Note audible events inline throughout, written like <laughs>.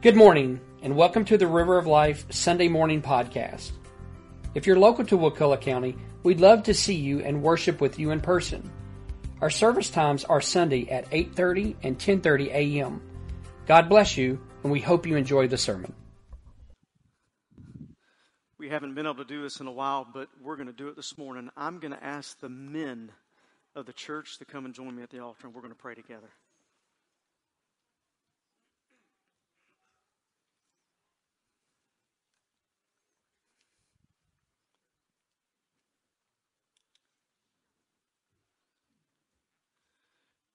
Good morning, and welcome to the River of Life Sunday Morning Podcast. If you're local to Wakulla County, we'd love to see you and worship with you in person. Our service times are Sunday at 8:30 and 10:30 a.m. God bless you, and we hope you enjoy the sermon. We haven't been able to do this in a while, but we're going to do it this morning. I'm going to ask the men of the church to come and join me at the altar, and we're going to pray together.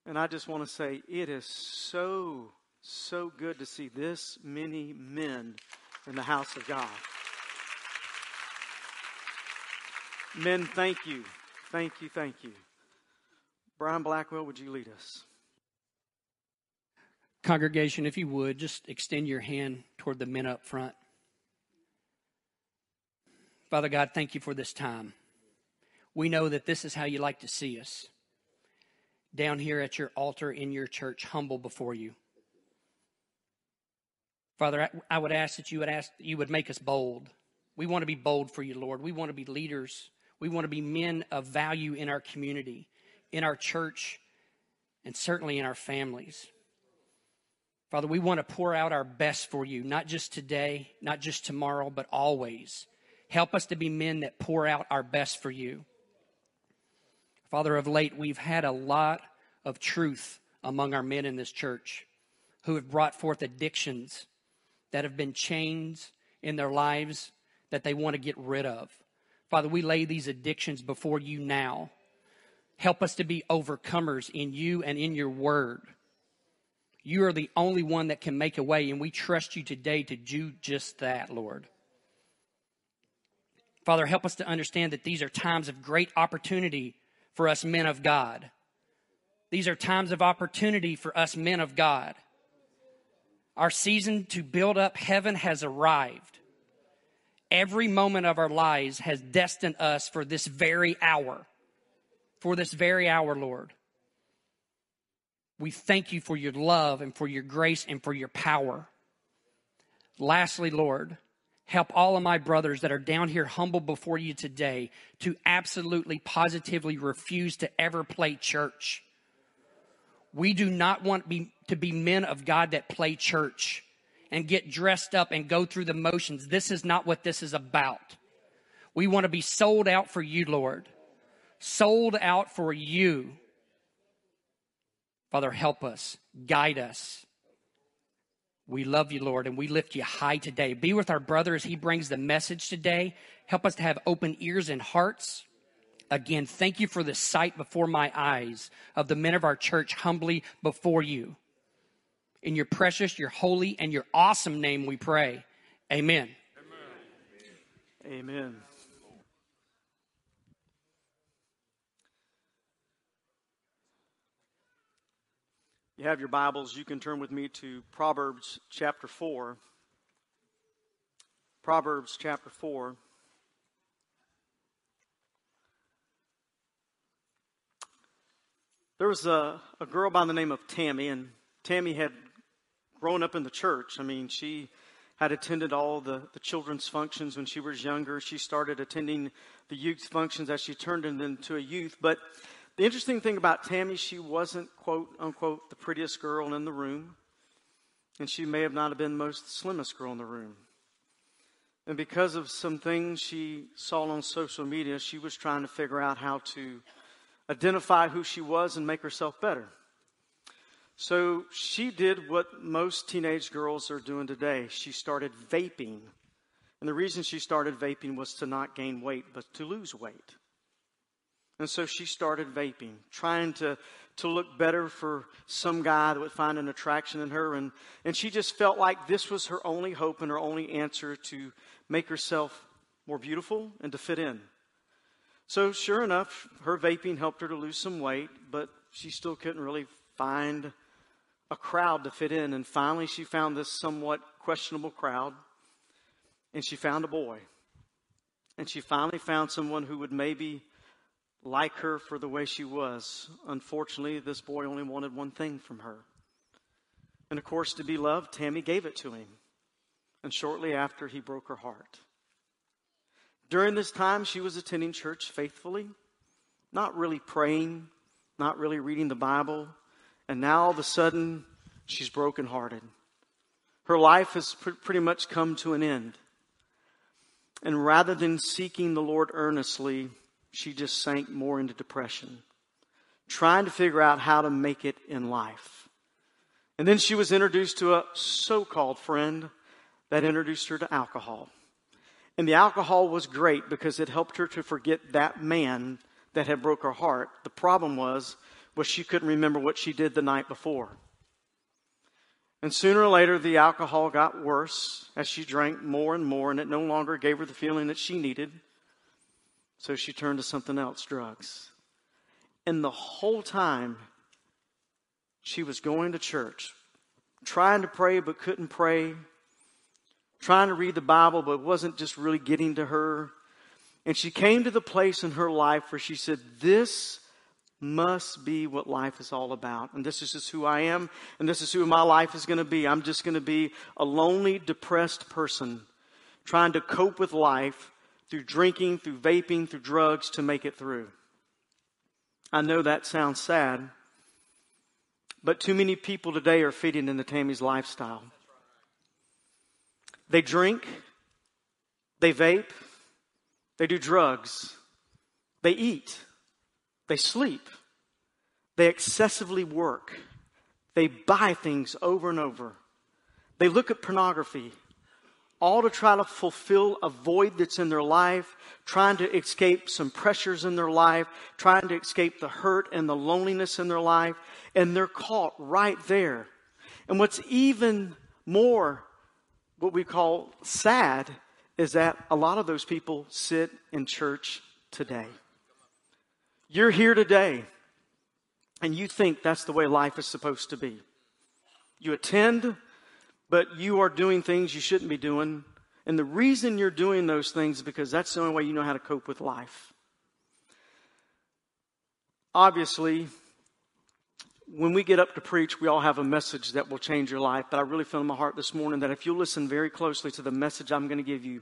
And I just want to say it is so, so good to see this many men in the house of God. Men, thank you. Thank you. Thank you. Brian Blackwell, would you lead us? Congregation, if you would, just extend your hand toward the men up front. Father God, thank you for this time. We know that this is how you like to see us down here at your altar in your church, humble before you. Father, I would ask that you would ask you would make us bold. We want to be bold for you, Lord. We want to be leaders. We want to be men of value in our community, in our church, and certainly in our families. Father, we want to pour out our best for you, not just today, not just tomorrow, but always. Help us to be men that pour out our best for you. Father, of late, we've had a lot of truth among our men in this church who have brought forth addictions that have been chains in their lives that they want to get rid of. Father, we lay these addictions before you now. Help us to be overcomers in you and in your word. You are the only one that can make a way, and we trust you today to do just that, Lord. Father, help us to understand that these are times of great opportunity for us men of God. These are times of opportunity for us men of God. Our season to build up heaven has arrived. Every moment of our lives has destined us for this very hour. For this very hour, Lord. We thank you for your love and for your grace and for your power. Lastly, Lord, help all of my brothers that are down here humble before you today to absolutely positively refuse to ever play church. We do not want be, to be men of God that play church and get dressed up and go through the motions. This is not what this is about. We want to be sold out for you, Lord. Sold out for you. Father, help us, guide us, we love you, Lord, and we lift you high today. Be with our brother as he brings the message today. Help us to have open ears and hearts. Again, thank you for the sight before my eyes of the men of our church humbly before you. In your precious, your holy, and your awesome name we pray. Amen. Amen. Amen. You have your Bibles, you can turn with me to Proverbs chapter 4. Proverbs chapter 4. There was a, a girl by the name of Tammy, and Tammy had grown up in the church. I mean, she had attended all the, the children's functions when she was younger. She started attending the youth functions as she turned into a youth. But the interesting thing about Tammy, she wasn't, quote unquote, the prettiest girl in the room. And she may have not have been the most slimmest girl in the room. And because of some things she saw on social media, she was trying to figure out how to identify who she was and make herself better. So she did what most teenage girls are doing today. She started vaping. And the reason she started vaping was to not gain weight, but to lose weight. And so she started vaping, trying to, to look better for some guy that would find an attraction in her. And, and she just felt like this was her only hope and her only answer to make herself more beautiful and to fit in. So, sure enough, her vaping helped her to lose some weight, but she still couldn't really find a crowd to fit in. And finally, she found this somewhat questionable crowd, and she found a boy. And she finally found someone who would maybe like her for the way she was. Unfortunately, this boy only wanted one thing from her. And of course, to be loved, Tammy gave it to him. And shortly after, he broke her heart. During this time, she was attending church faithfully, not really praying, not really reading the Bible. And now all of a sudden, she's brokenhearted. Her life has pr- pretty much come to an end. And rather than seeking the Lord earnestly, she just sank more into depression, trying to figure out how to make it in life. And then she was introduced to a so called friend that introduced her to alcohol. And the alcohol was great because it helped her to forget that man that had broke her heart. The problem was, was she couldn't remember what she did the night before. And sooner or later, the alcohol got worse as she drank more and more, and it no longer gave her the feeling that she needed. So she turned to something else drugs. And the whole time, she was going to church, trying to pray but couldn't pray, trying to read the Bible but wasn't just really getting to her. And she came to the place in her life where she said, This must be what life is all about. And this is just who I am, and this is who my life is going to be. I'm just going to be a lonely, depressed person trying to cope with life through drinking, through vaping, through drugs to make it through. I know that sounds sad, but too many people today are fitting into Tammy's lifestyle. They drink, they vape, they do drugs, they eat, they sleep. They excessively work. They buy things over and over. They look at pornography, all to try to fulfill a void that's in their life, trying to escape some pressures in their life, trying to escape the hurt and the loneliness in their life, and they're caught right there. And what's even more what we call sad is that a lot of those people sit in church today. You're here today and you think that's the way life is supposed to be. You attend, but you are doing things you shouldn't be doing. And the reason you're doing those things is because that's the only way you know how to cope with life. Obviously, when we get up to preach, we all have a message that will change your life. But I really feel in my heart this morning that if you listen very closely to the message I'm going to give you,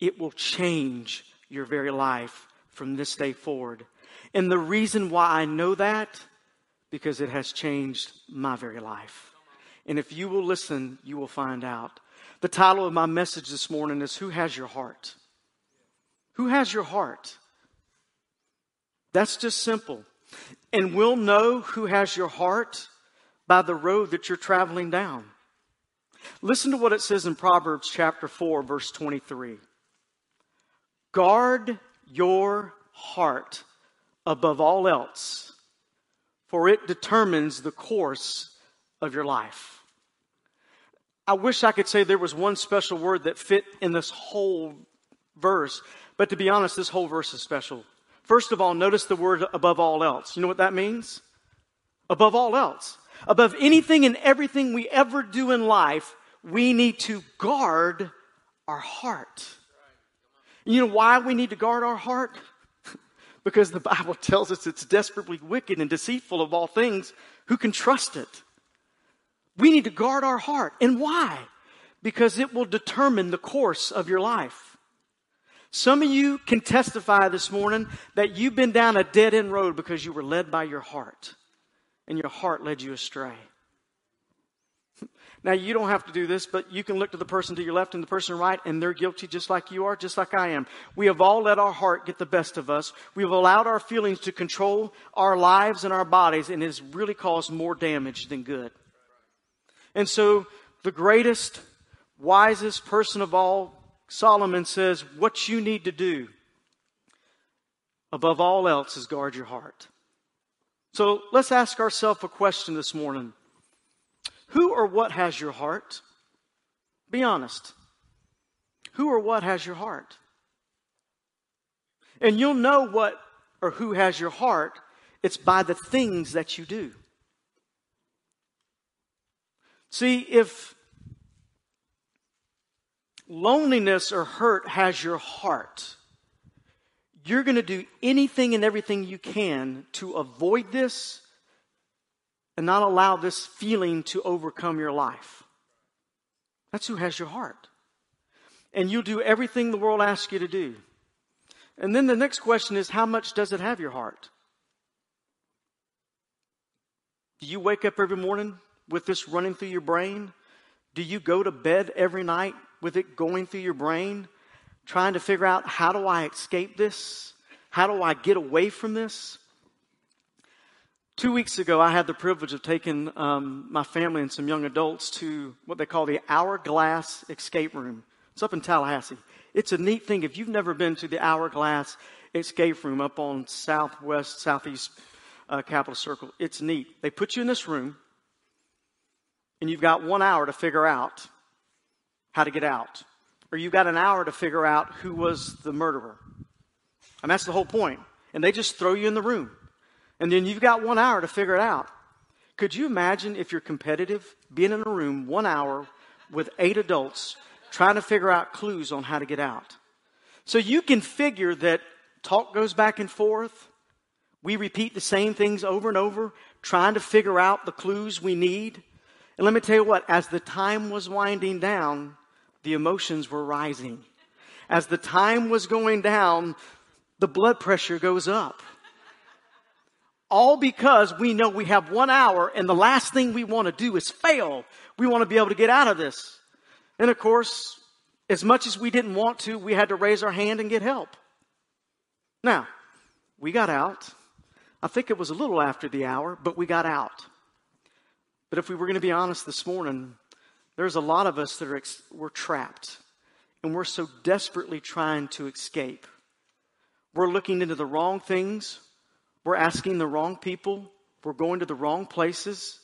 it will change your very life from this day forward. And the reason why I know that, because it has changed my very life. And if you will listen, you will find out. The title of my message this morning is Who Has Your Heart? Who has your heart? That's just simple. And we'll know who has your heart by the road that you're traveling down. Listen to what it says in Proverbs chapter 4, verse 23. Guard your heart above all else, for it determines the course of your life. I wish I could say there was one special word that fit in this whole verse, but to be honest, this whole verse is special. First of all, notice the word above all else. You know what that means? Above all else. Above anything and everything we ever do in life, we need to guard our heart. You know why we need to guard our heart? <laughs> because the Bible <laughs> tells us it's desperately wicked and deceitful of all things. Who can trust it? We need to guard our heart. And why? Because it will determine the course of your life. Some of you can testify this morning that you've been down a dead end road because you were led by your heart and your heart led you astray. <laughs> Now, you don't have to do this, but you can look to the person to your left and the person right, and they're guilty just like you are, just like I am. We have all let our heart get the best of us. We've allowed our feelings to control our lives and our bodies, and it has really caused more damage than good. And so, the greatest, wisest person of all, Solomon says, what you need to do above all else is guard your heart. So, let's ask ourselves a question this morning. Who or what has your heart? Be honest. Who or what has your heart? And you'll know what or who has your heart. It's by the things that you do. See, if loneliness or hurt has your heart, you're going to do anything and everything you can to avoid this and not allow this feeling to overcome your life. That's who has your heart. And you'll do everything the world asks you to do. And then the next question is how much does it have your heart? Do you wake up every morning with this running through your brain? Do you go to bed every night with it going through your brain, trying to figure out how do I escape this? How do I get away from this? Two weeks ago, I had the privilege of taking um, my family and some young adults to what they call the Hourglass Escape Room. It's up in Tallahassee. It's a neat thing. If you've never been to the Hourglass Escape Room up on Southwest, Southeast uh, Capitol Circle, it's neat. They put you in this room, and you've got one hour to figure out how to get out. Or you've got an hour to figure out who was the murderer. And that's the whole point. And they just throw you in the room. And then you've got one hour to figure it out. Could you imagine if you're competitive, being in a room one hour with eight adults trying to figure out clues on how to get out? So you can figure that talk goes back and forth. We repeat the same things over and over, trying to figure out the clues we need. And let me tell you what, as the time was winding down, the emotions were rising. As the time was going down, the blood pressure goes up. All because we know we have one hour and the last thing we want to do is fail. We want to be able to get out of this. And of course, as much as we didn't want to, we had to raise our hand and get help. Now, we got out. I think it was a little after the hour, but we got out. But if we were going to be honest this morning, there's a lot of us that are ex- we're trapped and we're so desperately trying to escape. We're looking into the wrong things. We're asking the wrong people. We're going to the wrong places.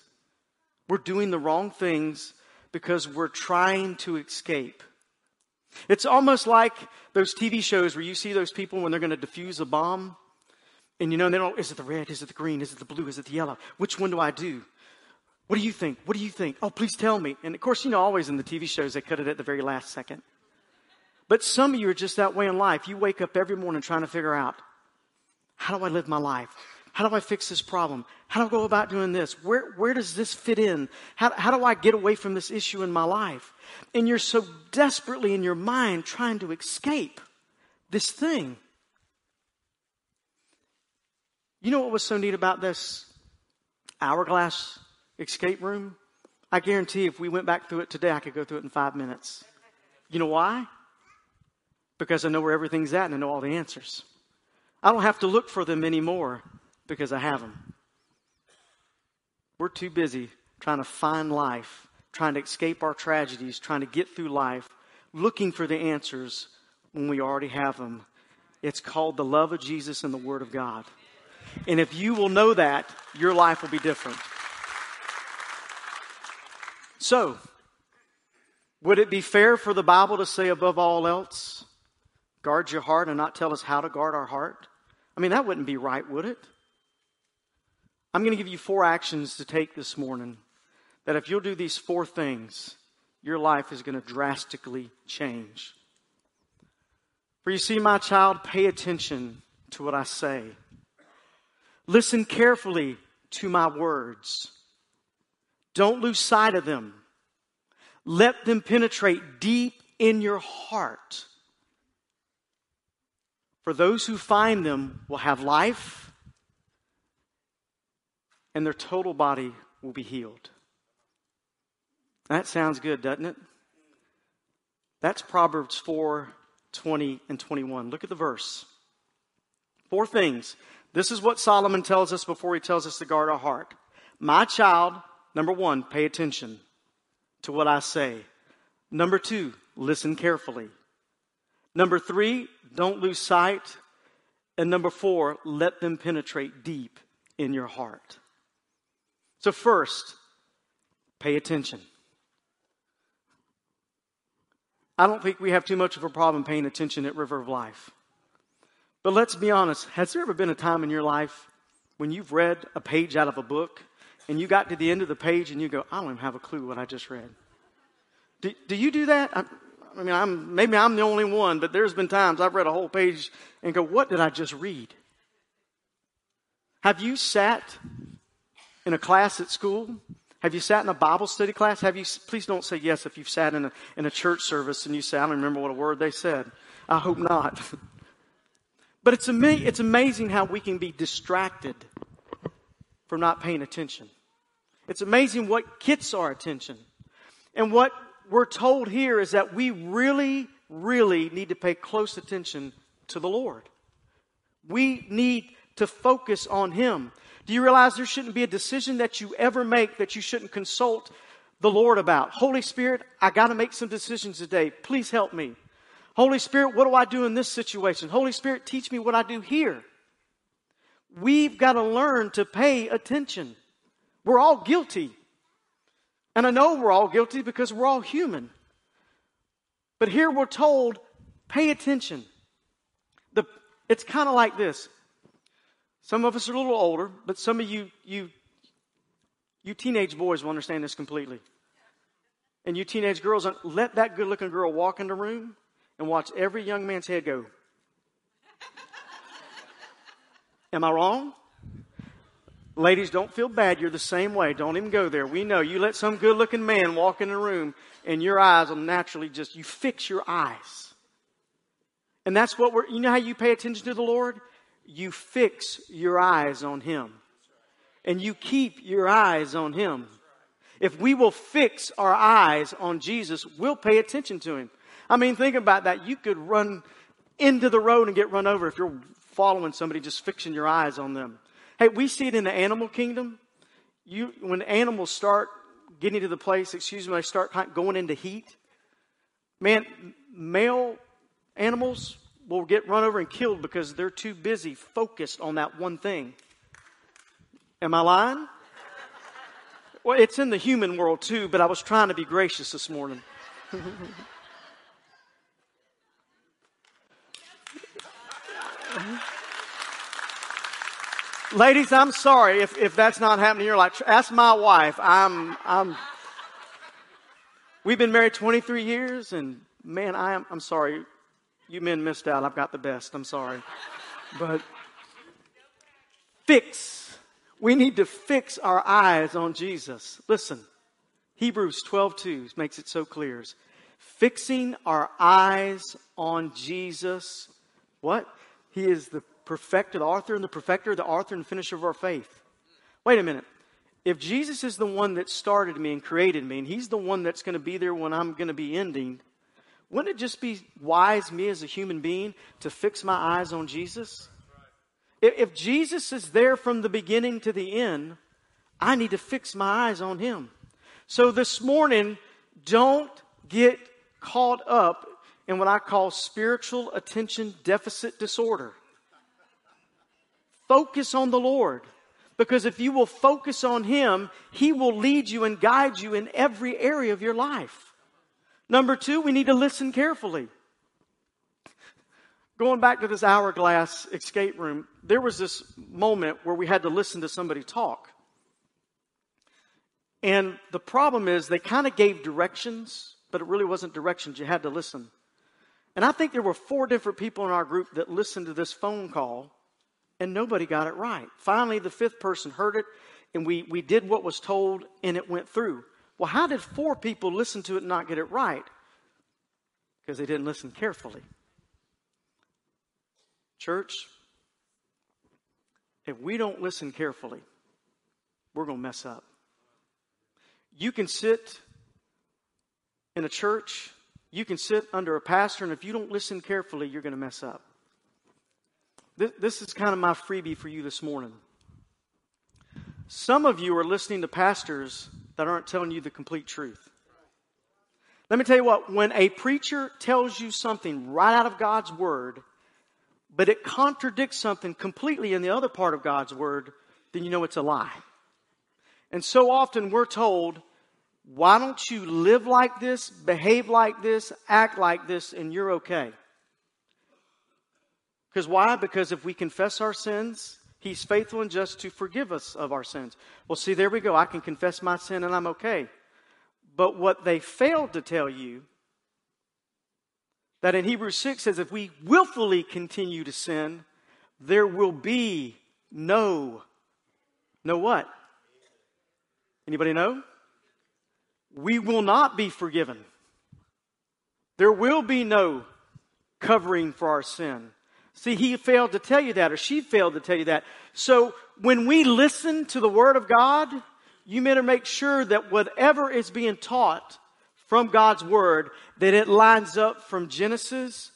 We're doing the wrong things because we're trying to escape. It's almost like those TV shows where you see those people when they're going to defuse a bomb. And you know, they don't, is it the red? Is it the green? Is it the blue? Is it the yellow? Which one do I do? What do you think? What do you think? Oh, please tell me. And of course, you know, always in the TV shows, they cut it at the very last second. But some of you are just that way in life. You wake up every morning trying to figure out how do I live my life? How do I fix this problem? How do I go about doing this? Where, where does this fit in? How, how do I get away from this issue in my life? And you're so desperately in your mind trying to escape this thing. You know what was so neat about this hourglass escape room? I guarantee if we went back through it today, I could go through it in five minutes. You know why? Because I know where everything's at and I know all the answers. I don't have to look for them anymore because I have them. We're too busy trying to find life, trying to escape our tragedies, trying to get through life, looking for the answers when we already have them. It's called the love of Jesus and the Word of God. And if you will know that, your life will be different. So, would it be fair for the Bible to say above all else, guard your heart and not tell us how to guard our heart? I mean, that wouldn't be right, would it? I'm going to give you four actions to take this morning that if you'll do these four things, your life is going to drastically change. For you see, my child, pay attention to what I say. Listen carefully to my words. Don't lose sight of them. Let them penetrate deep in your heart. For those who find them will have life, and their total body will be healed. That sounds good, doesn't it? That's Proverbs 4 20 and 21. Look at the verse. Four things. This is what Solomon tells us before he tells us to guard our heart. My child, number one, pay attention to what I say. Number two, listen carefully. Number three, don't lose sight. And number four, let them penetrate deep in your heart. So, first, pay attention. I don't think we have too much of a problem paying attention at River of Life. But let's be honest has there ever been a time in your life when you've read a page out of a book and you got to the end of the page and you go, I don't even have a clue what I just read? Do, do you do that? I, I mean, I'm, maybe I'm the only one, but there's been times I've read a whole page and go, what did I just read? Have you sat in a class at school? Have you sat in a Bible study class? Have you, please don't say yes if you've sat in a, in a church service and you say, I don't remember what a word they said. I hope not. <laughs> but it's, ama- it's amazing how we can be distracted from not paying attention. It's amazing what gets our attention. And what we're told here is that we really, really need to pay close attention to the Lord. We need to focus on Him. Do you realize there shouldn't be a decision that you ever make that you shouldn't consult the Lord about? Holy Spirit, I got to make some decisions today. Please help me. Holy Spirit, what do I do in this situation? Holy Spirit, teach me what I do here. We've got to learn to pay attention. We're all guilty. And I know we're all guilty because we're all human. But here we're told, pay attention. The, it's kind of like this. Some of us are a little older, but some of you, you, you teenage boys will understand this completely. And you teenage girls, let that good looking girl walk in the room and watch every young man's head go. Am I wrong? Ladies, don't feel bad. You're the same way. Don't even go there. We know you let some good looking man walk in the room and your eyes will naturally just, you fix your eyes. And that's what we're, you know how you pay attention to the Lord? you fix your eyes on Him. And you keep your eyes on Him. If we will fix our eyes on Jesus, we'll pay attention to Him. I mean, think about that. You could run into the road and get run over if you're following somebody just fixing your eyes on them. Hey, we see it in the animal kingdom. You, when animals start getting to the place, excuse me, they start going into heat. Man, male animals will get run over and killed because they're too busy focused on that one thing. Am I lying? Well, it's in the human world too, but I was trying to be gracious this morning. <laughs> Ladies, I'm sorry if, if that's not happening in your life. Ask my wife. I'm, I'm, we've been married 23 years and man, I am, I'm sorry. You men missed out. I've got the best. I'm sorry. But fix. We need to fix our eyes on Jesus. Listen, Hebrews 12:2 makes it so clear. Fixing our eyes on Jesus. What? He is the perfecter, the author and the perfecter, the author and finisher of our faith. Wait a minute. If Jesus is the one that started me and created me, and He's the one that's going to be there when I'm going to be ending, wouldn't it just be wise, me as a human being, to fix my eyes on Jesus? If Jesus is there from the beginning to the end, I need to fix my eyes on Him. So this morning, don't get caught up in what I call spiritual attention deficit disorder. Focus on the Lord. Because if you will focus on Him, He will lead you and guide you in every area of your life. Number two, we need to listen carefully. Going back to this hourglass escape room, there was this moment where we had to listen to somebody talk. And the problem is they kind of gave directions, but it really wasn't directions. You had to listen. And I think there were four different people in our group that listened to this phone call, and nobody got it right. Finally, the fifth person heard it, and we, we did what was told, and it went through. Well, how did four people listen to it and not get it right? Because they didn't listen carefully. Church, if we don't listen carefully, we're going to mess up. You can sit in a church, you can sit under a pastor, and if you don't listen carefully, you're going to mess up. This, this is kind of my freebie for you this morning. Some of you are listening to pastors that aren't telling you the complete truth. Let me tell you what, when a preacher tells you something right out of God's Word, but it contradicts something completely in the other part of God's Word, then you know it's a lie. And so often we're told, why don't you live like this, behave like this, act like this, and you're okay? Because why? Because if we confess our sins, He's faithful and just to forgive us of our sins. Well, see, there we go. I can confess my sin and I'm okay. But what they failed to tell you, that in Hebrews 6 says, if we willfully continue to sin, there will be no, no what? Anybody know? We will not be forgiven. There will be no covering for our sin. See, he failed to tell you that, or she failed to tell you that. So when we listen to the Word of God, you better make sure that whatever is being taught from God's Word, that it lines up from Genesis,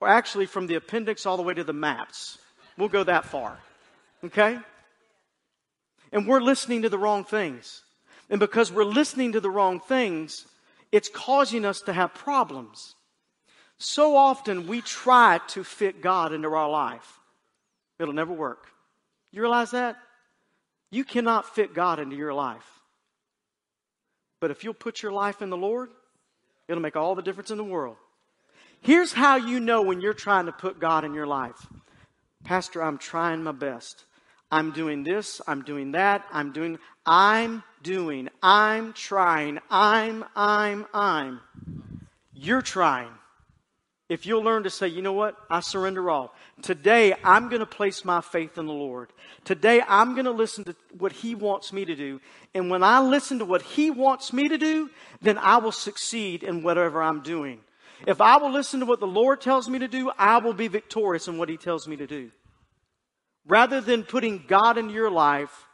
or actually from the appendix all the way to the maps. We'll go that far. Okay? And we're listening to the wrong things. And because we're listening to the wrong things, it's causing us to have problems. So often we try to fit God into our life. It'll never work. You realize that? You cannot fit God into your life. But if you'll put your life in the Lord, it'll make all the difference in the world. Here's how you know when you're trying to put God in your life. Pastor, I'm trying my best. I'm doing this, I'm doing that, I'm doing, I'm doing, I'm trying, I'm, I'm, I'm. You're trying. If you'll learn to say, you know what? I surrender all. Today, I'm going to place my faith in the Lord. Today, I'm going to listen to what He wants me to do. And when I listen to what He wants me to do, then I will succeed in whatever I'm doing. If I will listen to what the Lord tells me to do, I will be victorious in what He tells me to do. Rather than putting God into your life,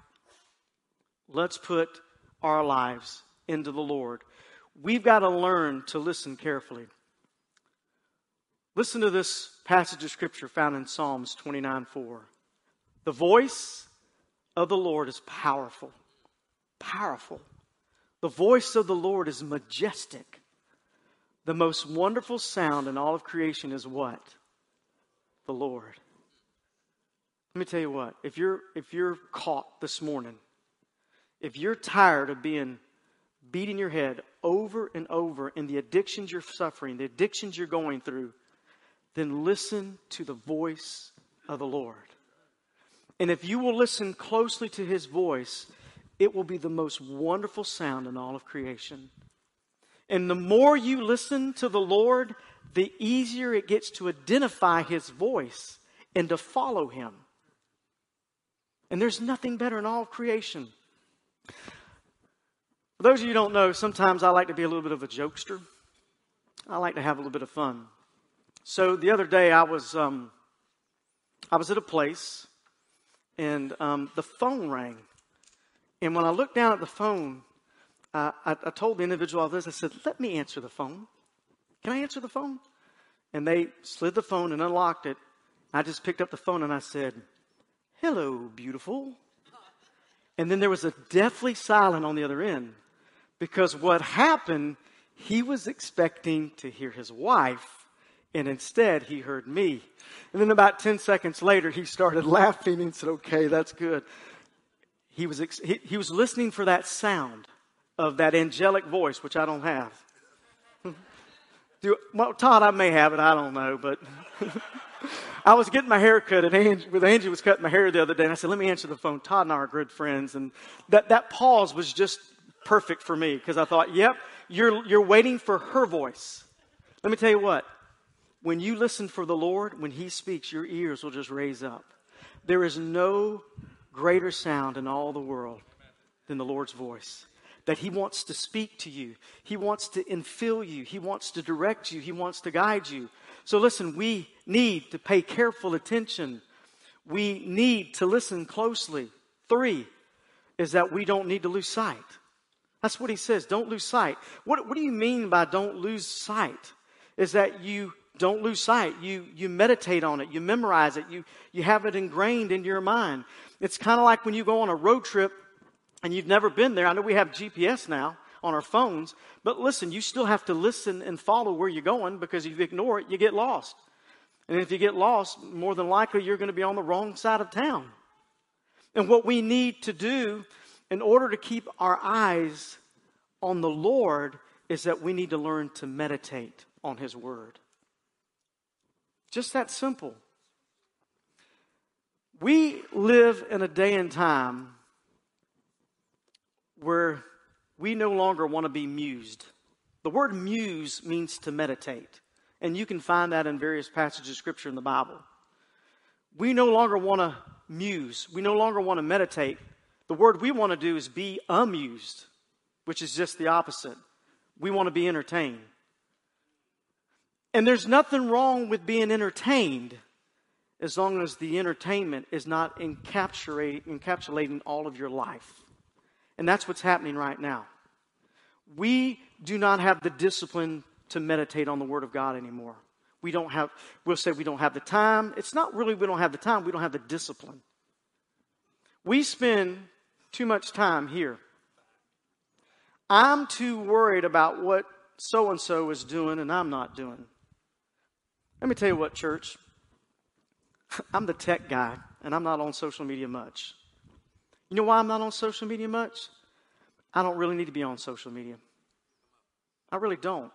let's put our lives into the Lord. We've got to learn to listen carefully. Listen to this passage of scripture found in Psalms 29 4. The voice of the Lord is powerful. Powerful. The voice of the Lord is majestic. The most wonderful sound in all of creation is what? The Lord. Let me tell you what, if you're, if you're caught this morning, if you're tired of being beating your head over and over in the addictions you're suffering, the addictions you're going through, then listen to the voice of the Lord. And if you will listen closely to his voice, it will be the most wonderful sound in all of creation. And the more you listen to the Lord, the easier it gets to identify his voice and to follow him. And there's nothing better in all creation. For those of you who don't know, sometimes I like to be a little bit of a jokester. I like to have a little bit of fun. So the other day I was um, I was at a place and um, the phone rang. And when I looked down at the phone, uh, I, I, told the individual all this. I said, "Let me answer the phone. Can I answer the phone?" And they slid the phone and unlocked it. I just picked up the phone and I said, Hello, beautiful. And then there was a deathly silence on the other end because what happened, he was expecting to hear his wife, and instead he heard me. And then about 10 seconds later, he started <laughs> laughing and said, Okay, that's good. He was, ex- he, he was listening for that sound of that angelic voice, which I don't have. <laughs> Do, well, Todd, I may have it, I don't know, but. <laughs> I was getting my hair cut, and Angie, with Angie was cutting my hair the other day, and I said, "Let me answer the phone." Todd and I are good friends, and that that pause was just perfect for me because I thought, "Yep, you're you're waiting for her voice." Let me tell you what: when you listen for the Lord, when He speaks, your ears will just raise up. There is no greater sound in all the world than the Lord's voice that He wants to speak to you. He wants to infill you. He wants to direct you. He wants to guide you. So listen, we need to pay careful attention. We need to listen closely. Three is that we don't need to lose sight. That's what he says. Don't lose sight. What, what do you mean by don't lose sight? Is that you don't lose sight. You, you meditate on it. You memorize it. You, you have it ingrained in your mind. It's kind of like when you go on a road trip and you've never been there. I know we have GPS now on our phones. But listen, you still have to listen and follow where you're going because if you ignore it, you get lost. And if you get lost, more than likely you're going to be on the wrong side of town. And what we need to do in order to keep our eyes on the Lord is that we need to learn to meditate on His Word. Just that simple. We live in a day and time where we no longer want to be mused. The word muse means to meditate, and you can find that in various passages of scripture in the Bible. We no longer want to muse, we no longer want to meditate. The word we want to do is be amused, which is just the opposite. We want to be entertained. And there's nothing wrong with being entertained as long as the entertainment is not encapsulating all of your life. And that's what's happening right now. We do not have the discipline to meditate on the Word of God anymore. We don't have, we'll say we don't have the time. It's not really we don't have the time, we don't have the discipline. We spend too much time here. I'm too worried about what so and so is doing and I'm not doing. Let me tell you what, church. I'm the tech guy and I'm not on social media much. You know why I'm not on social media much? I don't really need to be on social media. I really don't.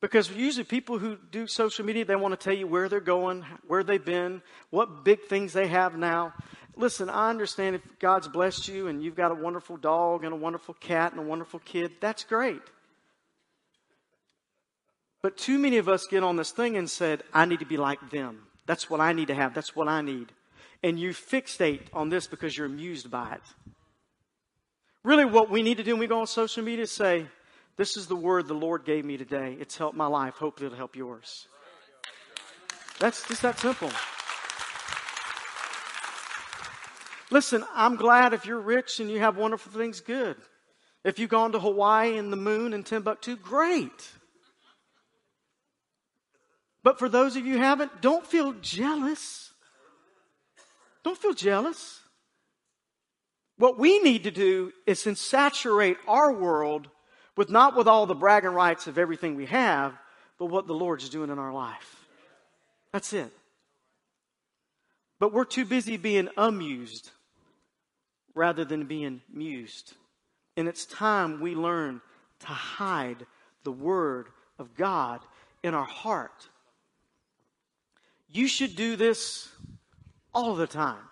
Because usually people who do social media, they want to tell you where they're going, where they've been, what big things they have now. Listen, I understand if God's blessed you and you've got a wonderful dog and a wonderful cat and a wonderful kid, that's great. But too many of us get on this thing and said, I need to be like them. That's what I need to have. That's what I need. And you fixate on this because you're amused by it. Really, what we need to do when we go on social media is say, This is the word the Lord gave me today. It's helped my life. Hopefully, it'll help yours. That's just that simple. Listen, I'm glad if you're rich and you have wonderful things, good. If you've gone to Hawaii and the moon and Timbuktu, great. But for those of you who haven't, don't feel jealous. Don't feel jealous. What we need to do is to saturate our world with not with all the bragging rights of everything we have, but what the Lord's doing in our life. That's it. But we're too busy being amused rather than being mused. And it's time we learn to hide the Word of God in our heart. You should do this all the time.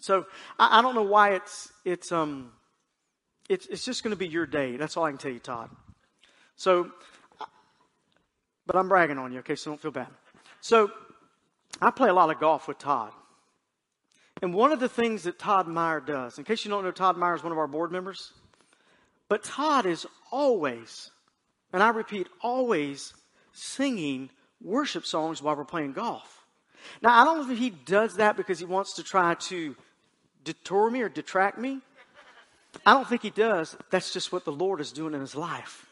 So I, I don't know why it's it's um it's it's just going to be your day. That's all I can tell you, Todd. So, but I'm bragging on you, okay? So don't feel bad. So I play a lot of golf with Todd. And one of the things that Todd Meyer does, in case you don't know, Todd Meyer is one of our board members, but Todd is always, and I repeat, always singing worship songs while we're playing golf. Now, I don't know if he does that because he wants to try to detour me or detract me. I don't think he does. That's just what the Lord is doing in his life.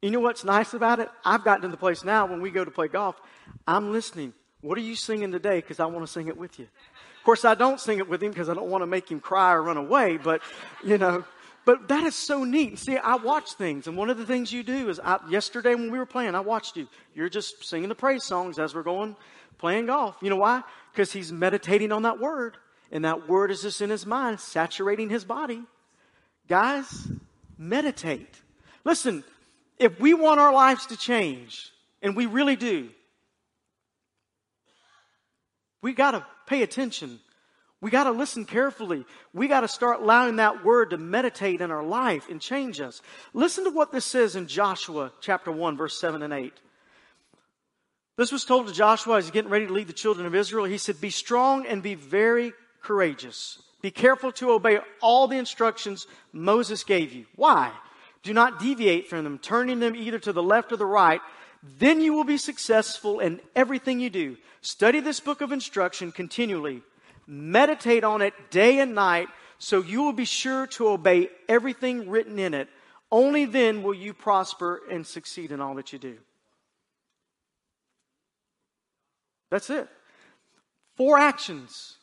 You know what's nice about it? I've gotten to the place now when we go to play golf, I'm listening. What are you singing today? Because I want to sing it with you. Of course, I don't sing it with him because I don't want to make him cry or run away, but, you know, but that is so neat. See, I watch things, and one of the things you do is I, yesterday when we were playing, I watched you. You're just singing the praise songs as we're going playing golf. You know why? Because he's meditating on that word, and that word is just in his mind, saturating his body. Guys, meditate. Listen, if we want our lives to change, and we really do, we got to pay attention. We got to listen carefully. We got to start allowing that word to meditate in our life and change us. Listen to what this says in Joshua chapter 1, verse 7 and 8. This was told to Joshua as he's getting ready to lead the children of Israel. He said, Be strong and be very courageous. Be careful to obey all the instructions Moses gave you. Why? Do not deviate from them, turning them either to the left or the right then you will be successful in everything you do. Study this book of instruction continually. Meditate on it day and night so you will be sure to obey everything written in it. Only then will you prosper and succeed in all that you do. That's it. Four actions.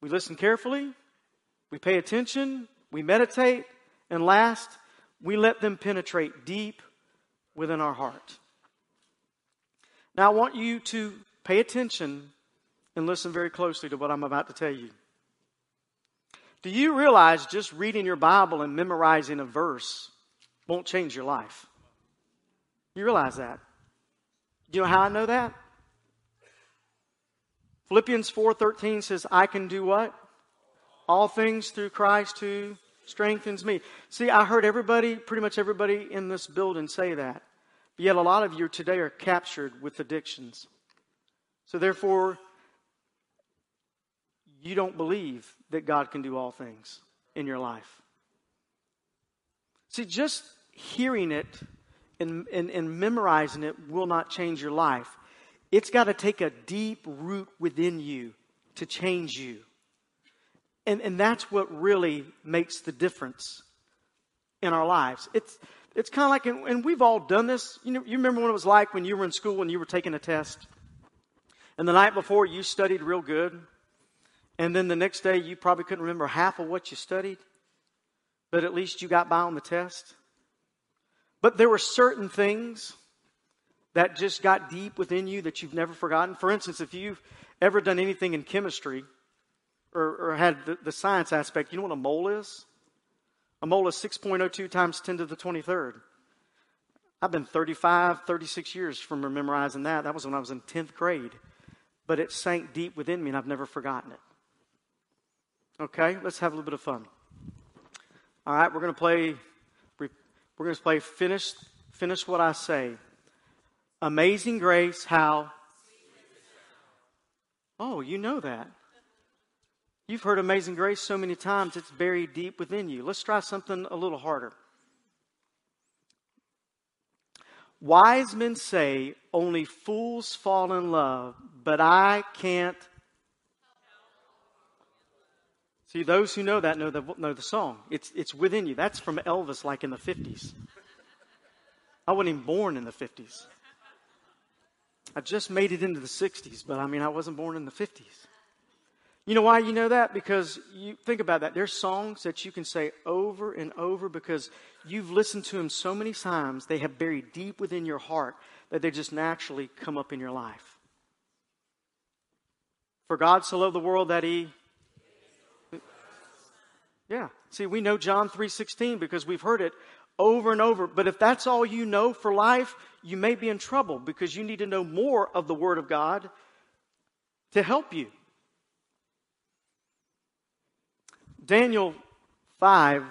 We listen carefully, we pay attention, we meditate, and last, we let them penetrate deep within our heart. Now, I want you to pay attention and listen very closely to what I'm about to tell you. Do you realize just reading your Bible and memorizing a verse won't change your life? You realize that? Do you know how I know that? Philippians 4:13 says, "I can do what? All things through Christ who strengthens me. See, I heard everybody, pretty much everybody in this building say that. But yet a lot of you today are captured with addictions. So therefore, you don't believe that God can do all things in your life. See, just hearing it and, and, and memorizing it will not change your life. It's got to take a deep root within you to change you. And, and that's what really makes the difference in our lives. It's, it's kind of like, and we've all done this. You know, you remember what it was like when you were in school and you were taking a test? And the night before you studied real good. And then the next day you probably couldn't remember half of what you studied. But at least you got by on the test. But there were certain things that just got deep within you that you've never forgotten. For instance, if you've ever done anything in chemistry or, or had the, the, science aspect, you know what a mole is? A mole is 6.02 times 10 to the 23rd. I've been 35, 36 years from memorizing that. That was when I was in 10th grade. But it sank deep within me and I've never forgotten it. Okay, let's have a little bit of fun. All right, we're going to play we're going to play finish, finish what I say. Amazing grace, how? Oh, you know that. You've heard Amazing Grace so many times, it's buried deep within you. Let's try something a little harder. Wise men say only fools fall in love, but I can't See, those who know that know the, know the song. It's, it's within you. That's from Elvis, like in the 50s. I wasn't even born in the 50s. I just made it into the 60s, but I mean, I wasn't born in the 50s. You know why you know that? Because you think about that. There's songs that you can say over and over because you've listened to them so many times, they have buried deep within your heart that they just naturally come up in your life. For God so loved the world that he yeah. See, we know John 3:16 because we've heard it over and over. But if that's all you know for life, you may be in trouble because you need to know more of the word of God to help you. Daniel 5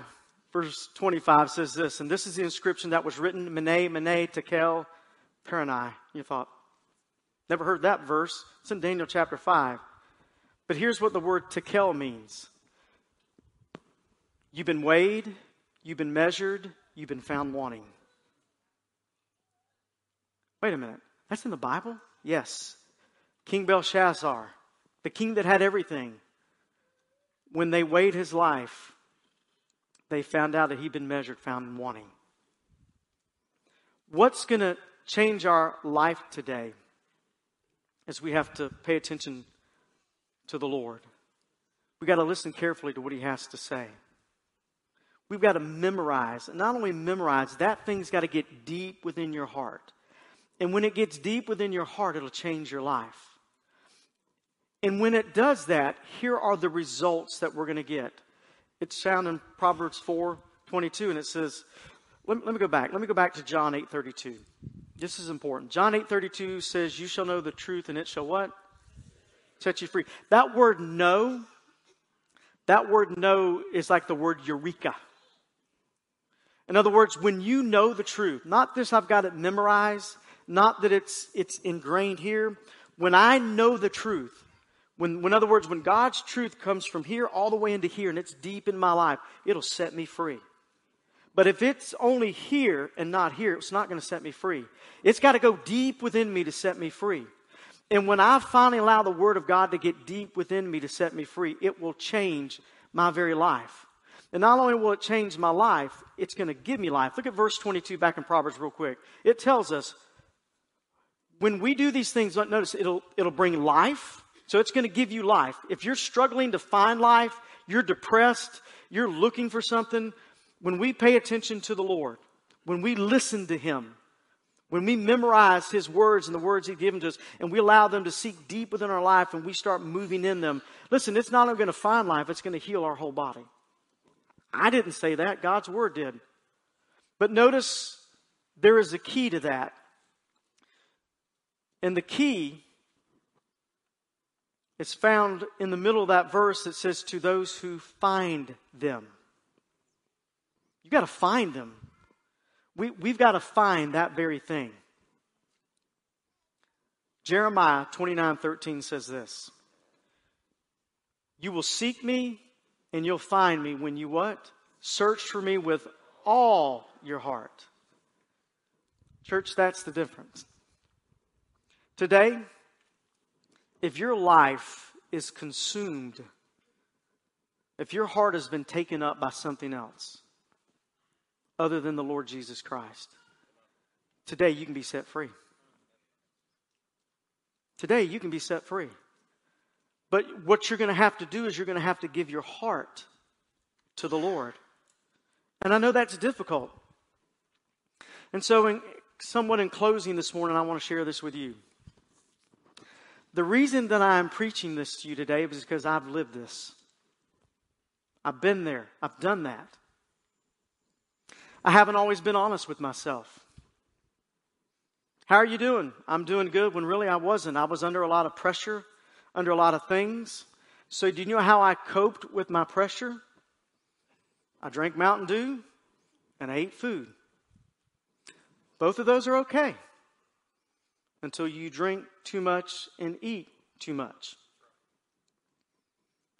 verse 25 says this, and this is the inscription that was written, Mene, Mene, Tekel, Paranai. You thought, never heard that verse. It's in Daniel chapter 5. But here's what the word Tekel means. You've been weighed, you've been measured, you've been found wanting. Wait a minute. That's in the Bible? Yes. King Belshazzar, the king that had everything, when they weighed his life, they found out that he'd been measured, found wanting. What's going to change our life today is we have to pay attention to the Lord. We've got to listen carefully to what he has to say. We've got to memorize. And not only memorize, that thing's got to get deep within your heart. And when it gets deep within your heart, it'll change your life. And when it does that, here are the results that we're going to get. It's found in Proverbs 4 22, and it says, let, let me go back. Let me go back to John 8 32. This is important. John 8 32 says, You shall know the truth, and it shall what? Set you free. That word know, that word know is like the word eureka. In other words, when you know the truth, not this I've got it memorized, not that it's, it's ingrained here. When I know the truth, when, in other words, when God's truth comes from here all the way into here and it's deep in my life, it'll set me free. But if it's only here and not here, it's not going to set me free. It's got to go deep within me to set me free. And when I finally allow the Word of God to get deep within me to set me free, it will change my very life. And not only will it change my life, it's going to give me life. Look at verse 22 back in Proverbs real quick. It tells us when we do these things, notice it'll, it'll bring life. So it's going to give you life. If you're struggling to find life, you're depressed, you're looking for something, when we pay attention to the Lord, when we listen to Him, when we memorize His words and the words He's given to us, and we allow them to seek deep within our life and we start moving in them, listen, it's not only going to find life, it's going to heal our whole body. I didn't say that, God's Word did. But notice there is a key to that. And the key is found in the middle of that verse that says, To those who find them. You've got to find them. We, we've got to find that very thing. Jeremiah 29 13 says this You will seek me and you'll find me when you what? Search for me with all your heart. Church, that's the difference. Today, if your life is consumed, if your heart has been taken up by something else other than the Lord Jesus Christ, today you can be set free. Today you can be set free. But what you're going to have to do is you're going to have to give your heart to the Lord. And I know that's difficult. And so, in, somewhat in closing this morning, I want to share this with you. The reason that I'm preaching this to you today is because I've lived this. I've been there, I've done that. I haven't always been honest with myself. How are you doing? I'm doing good when really I wasn't. I was under a lot of pressure, under a lot of things. So, do you know how I coped with my pressure? I drank Mountain Dew and I ate food. Both of those are okay until you drink too much and eat too much.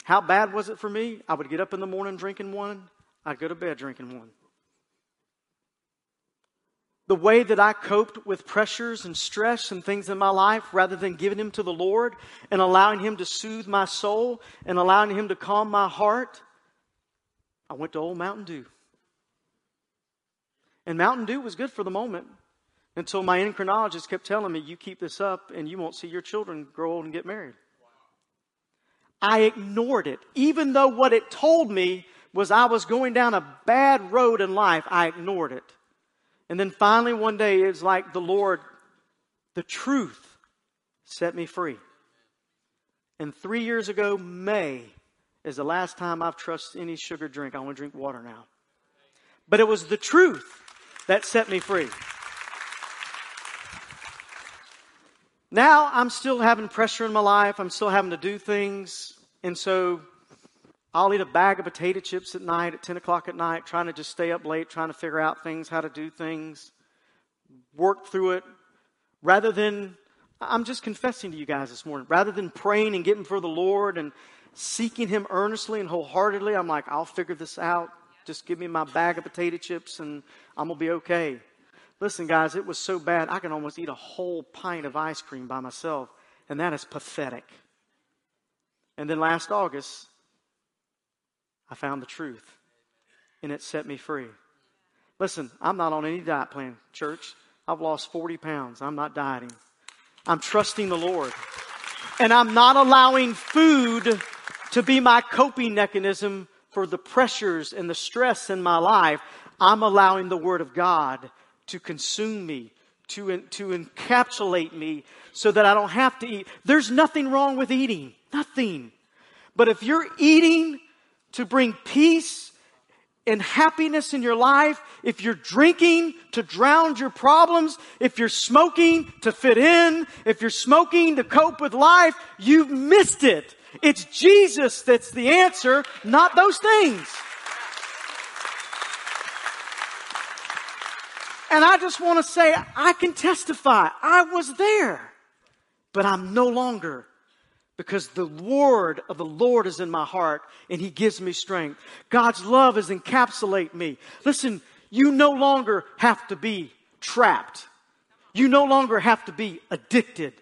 How bad was it for me? I would get up in the morning drinking one, I'd go to bed drinking one. The way that I coped with pressures and stress and things in my life, rather than giving them to the Lord and allowing Him to soothe my soul and allowing Him to calm my heart, I went to Old Mountain Dew. And Mountain Dew was good for the moment until my endocrinologist kept telling me, you keep this up and you won't see your children grow old and get married. I ignored it. Even though what it told me was I was going down a bad road in life, I ignored it. And then finally one day it's like the Lord, the truth set me free. And three years ago, May is the last time I've trusted any sugar drink. I want to drink water now. But it was the truth that set me free. Now I'm still having pressure in my life. I'm still having to do things. And so I'll eat a bag of potato chips at night at 10 o'clock at night, trying to just stay up late, trying to figure out things, how to do things, work through it, rather than, I'm just confessing to you guys this morning, rather than praying and getting for the Lord and seeking Him earnestly and wholeheartedly, I'm like, I'll figure this out. Just give me my bag of potato chips and I'm going to be okay. Listen, guys, it was so bad, I can almost eat a whole pint of ice cream by myself, and that is pathetic. And then last August, I found the truth, and it set me free. Listen, I'm not on any diet plan, church. I've lost 40 pounds. I'm not dieting. I'm trusting the Lord. And I'm not allowing food to be my coping mechanism for the pressures and the stress in my life. I'm allowing the Word of God to consume me, to, to encapsulate me so that I don't have to eat. There's nothing wrong with eating. Nothing. But if you're eating to bring peace and happiness in your life, if you're drinking to drown your problems, if you're smoking to fit in, if you're smoking to cope with life, you've missed it. It's Jesus that's the answer, not those things. And I just want to say, I can testify. I was there, but I'm no longer because the word of the Lord is in my heart and he gives me strength. God's love is encapsulate me. Listen, you no longer have to be trapped. You no longer have to be addicted.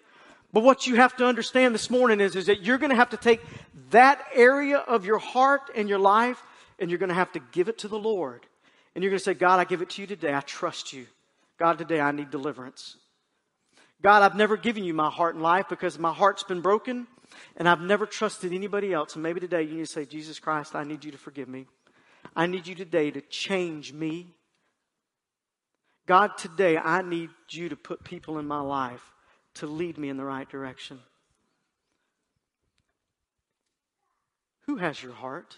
But what you have to understand this morning is, is that you're going to have to take that area of your heart and your life and you're going to have to give it to the Lord. And you're going to say, God, I give it to you today. I trust you. God, today I need deliverance. God, I've never given you my heart and life because my heart's been broken and I've never trusted anybody else. And maybe today you need to say, Jesus Christ, I need you to forgive me. I need you today to change me. God, today I need you to put people in my life to lead me in the right direction. Who has your heart?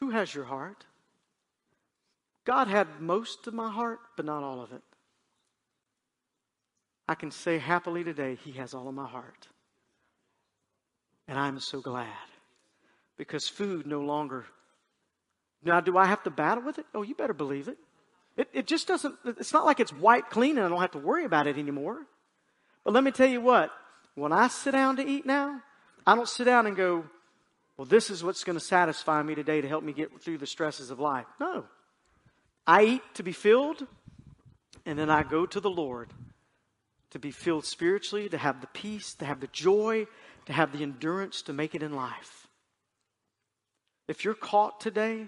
Who has your heart? God had most of my heart, but not all of it. I can say happily today, He has all of my heart. And I'm so glad because food no longer. Now, do I have to battle with it? Oh, you better believe it. It, it just doesn't, it's not like it's white clean and I don't have to worry about it anymore. But let me tell you what, when I sit down to eat now, I don't sit down and go, well, this is what's going to satisfy me today to help me get through the stresses of life. No. I eat to be filled, and then I go to the Lord to be filled spiritually, to have the peace, to have the joy, to have the endurance to make it in life. If you're caught today,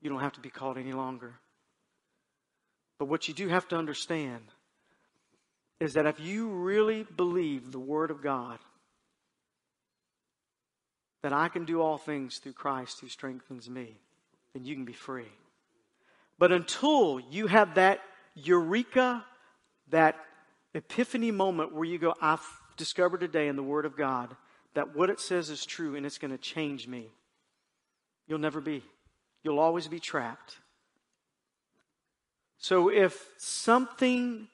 you don't have to be caught any longer. But what you do have to understand is that if you really believe the Word of God, that I can do all things through Christ who strengthens me, then you can be free. But until you have that eureka, that epiphany moment where you go, I've discovered today in the Word of God that what it says is true and it's going to change me, you'll never be. You'll always be trapped. So if something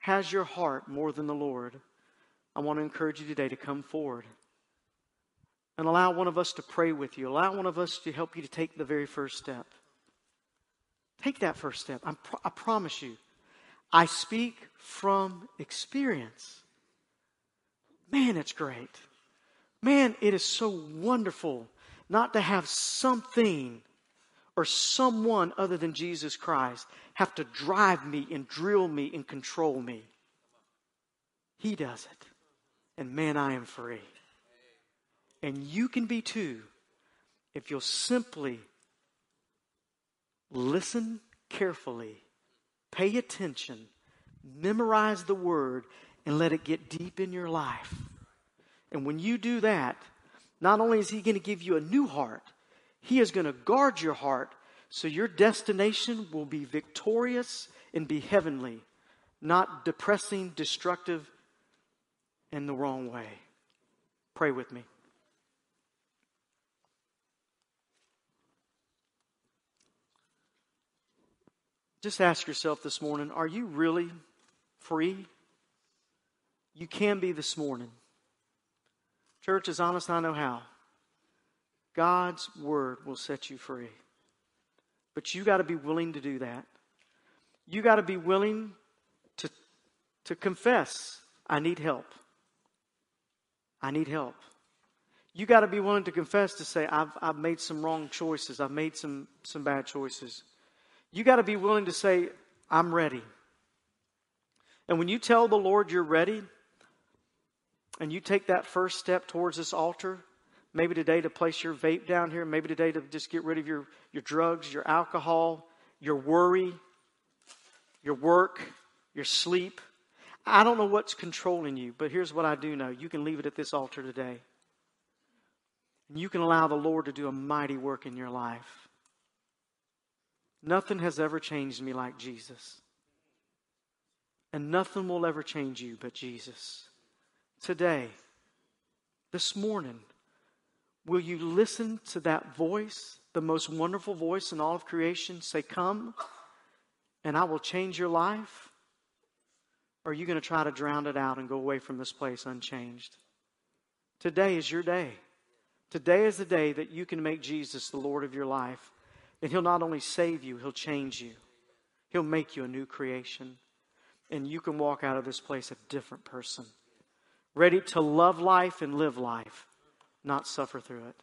has your heart more than the Lord, I want to encourage you today to come forward and allow one of us to pray with you. Allow one of us to help you to take the very first step. Take that first step. I promise you. I speak from experience. Man, it's great. Man, it is so wonderful not to have something or someone other than Jesus Christ have to drive me and drill me and control me. He does it. And man, I am free. And you can be too if you'll simply listen carefully, pay attention, memorize the word, and let it get deep in your life. And when you do that, not only is He going to give you a new heart, He is going to guard your heart so your destination will be victorious and be heavenly, not depressing, destructive, and the wrong way. Pray with me. Just ask yourself this morning are you really free? You can be this morning. Church, as honest I know how, God's word will set you free. But you got to be willing to do that. You got to be willing to, to confess, I need help. I need help. You got to be willing to confess to say, I've, I've made some wrong choices. I've made some, some bad choices. You got to be willing to say, I'm ready. And when you tell the Lord you're ready, and you take that first step towards this altar, maybe today to place your vape down here, maybe today to just get rid of your, your drugs, your alcohol, your worry, your work, your sleep. I don't know what's controlling you, but here's what I do know. You can leave it at this altar today. And you can allow the Lord to do a mighty work in your life. Nothing has ever changed me like Jesus. And nothing will ever change you but Jesus. Today, this morning, will you listen to that voice, the most wonderful voice in all of creation, say, Come, and I will change your life? Or are you going to try to drown it out and go away from this place unchanged? Today is your day. Today is the day that you can make Jesus the Lord of your life. And He'll not only save you, He'll change you, He'll make you a new creation. And you can walk out of this place a different person, ready to love life and live life, not suffer through it.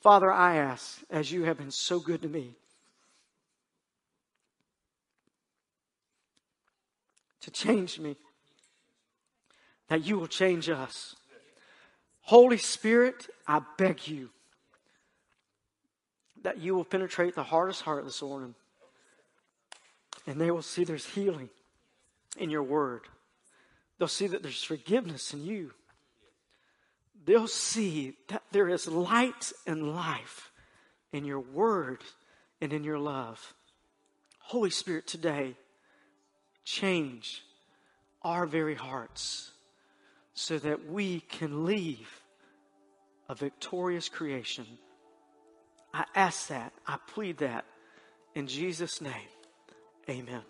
Father, I ask, as you have been so good to me, to change me, that you will change us. Holy Spirit, I beg you that you will penetrate the hardest heart this morning. And they will see there's healing in your word. They'll see that there's forgiveness in you. They'll see that there is light and life in your word and in your love. Holy Spirit, today, change our very hearts so that we can leave a victorious creation I ask that. I plead that in Jesus' name. Amen.